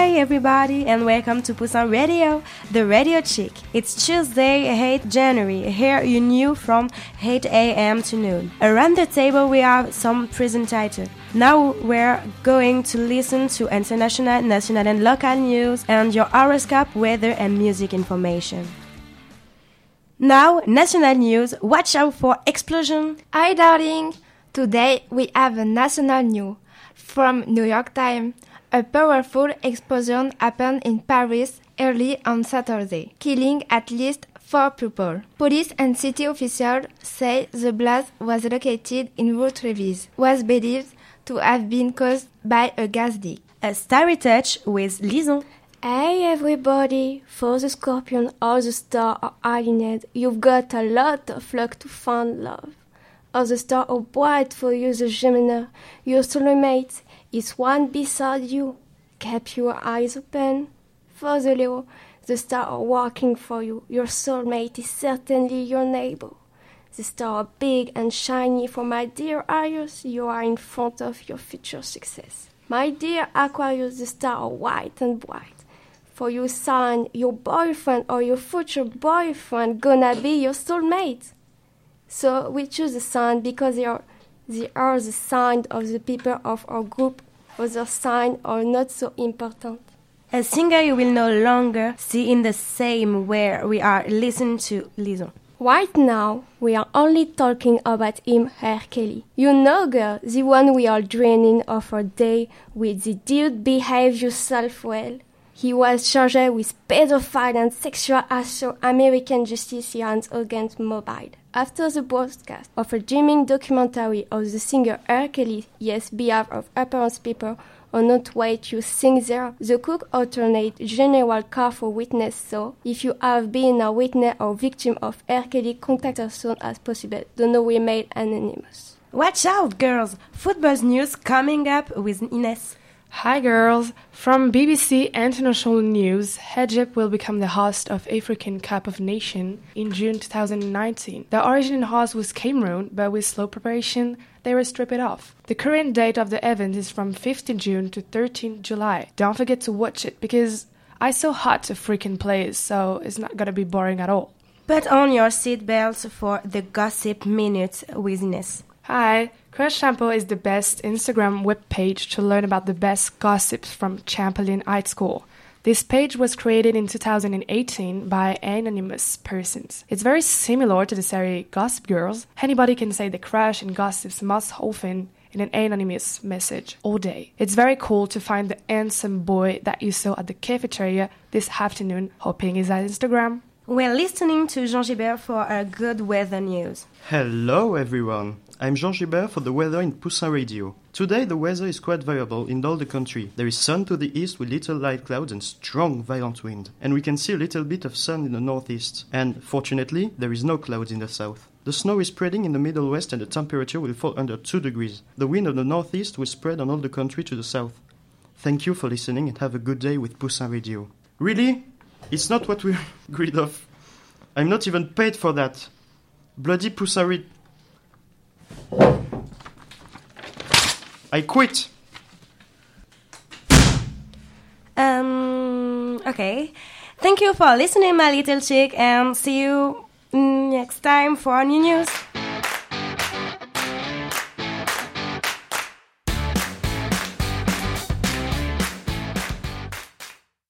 Hi, everybody, and welcome to Poussin Radio, the Radio Chick. It's Tuesday, 8 January. Here you knew from 8 a.m. to noon. Around the table, we have some presenters. Now we're going to listen to international, national, and local news and your horoscope, weather, and music information. Now, national news. Watch out for explosion. Hi, darling. Today we have a national news from New York Times. A powerful explosion happened in Paris early on Saturday, killing at least four people. Police and city officials say the blast was located in Rue Trévise, was believed to have been caused by a gas leak. A starry touch with Lison. Hey everybody, for the scorpion or the star or alienate, you've got a lot of luck to find love. Or the star or bright for you, the Gemini, your soulmate is one beside you. Keep your eyes open. For the Leo, the star are working for you. Your soulmate is certainly your neighbor. The star are big and shiny for my dear Arius. You are in front of your future success. My dear Aquarius, the star are white and bright. For your sign, your boyfriend or your future boyfriend gonna be your soulmate. So we choose the sign because they are they are the sign of the people of our group. Other signs are not so important. A singer you will no longer see in the same where we are listening to Lison. Right now, we are only talking about him, R. Kelly. You know, girl, the one we are draining of our day with the dude behave yourself well. He was charged with pedophile and sexual assault American Justice Hands against Mobile. After the broadcast of a dreaming documentary of the singer. Kelly, yes, behalf of apparent people or not way you sing there, the cook alternate general call for witness so if you have been a witness or victim of. Kelly, contact as soon as possible. Don't know remain anonymous. Watch out, girls! Football news coming up with Ines. Hi girls! From BBC International News, Egypt will become the host of African Cup of Nations in June 2019. The original host was Cameroon, but with slow preparation, they were stripped off. The current date of the event is from 15 June to 13 July. Don't forget to watch it because I saw hot African players, so it's not gonna be boring at all. Put on your seatbelts for the Gossip Minute with Ines. Hi, Crush Shampoo is the best Instagram webpage to learn about the best gossips from Champlain High School. This page was created in 2018 by anonymous persons. It's very similar to the series Gossip Girls. Anybody can say the crush and gossips most often in an anonymous message all day. It's very cool to find the handsome boy that you saw at the cafeteria this afternoon, hoping is at Instagram. We're listening to Jean Gibert for a good weather news. Hello everyone. I'm Jean Gibert for the weather in Poussin Radio. Today the weather is quite variable in all the country. There is sun to the east with little light clouds and strong violent wind. And we can see a little bit of sun in the northeast. And fortunately, there is no clouds in the south. The snow is spreading in the middle west and the temperature will fall under 2 degrees. The wind of the northeast will spread on all the country to the south. Thank you for listening and have a good day with Poussin Radio. Really? It's not what we're agreed of. I'm not even paid for that. Bloody Poussin Radio. I quit. Um, okay. Thank you for listening, my little chick, and see you next time for new news.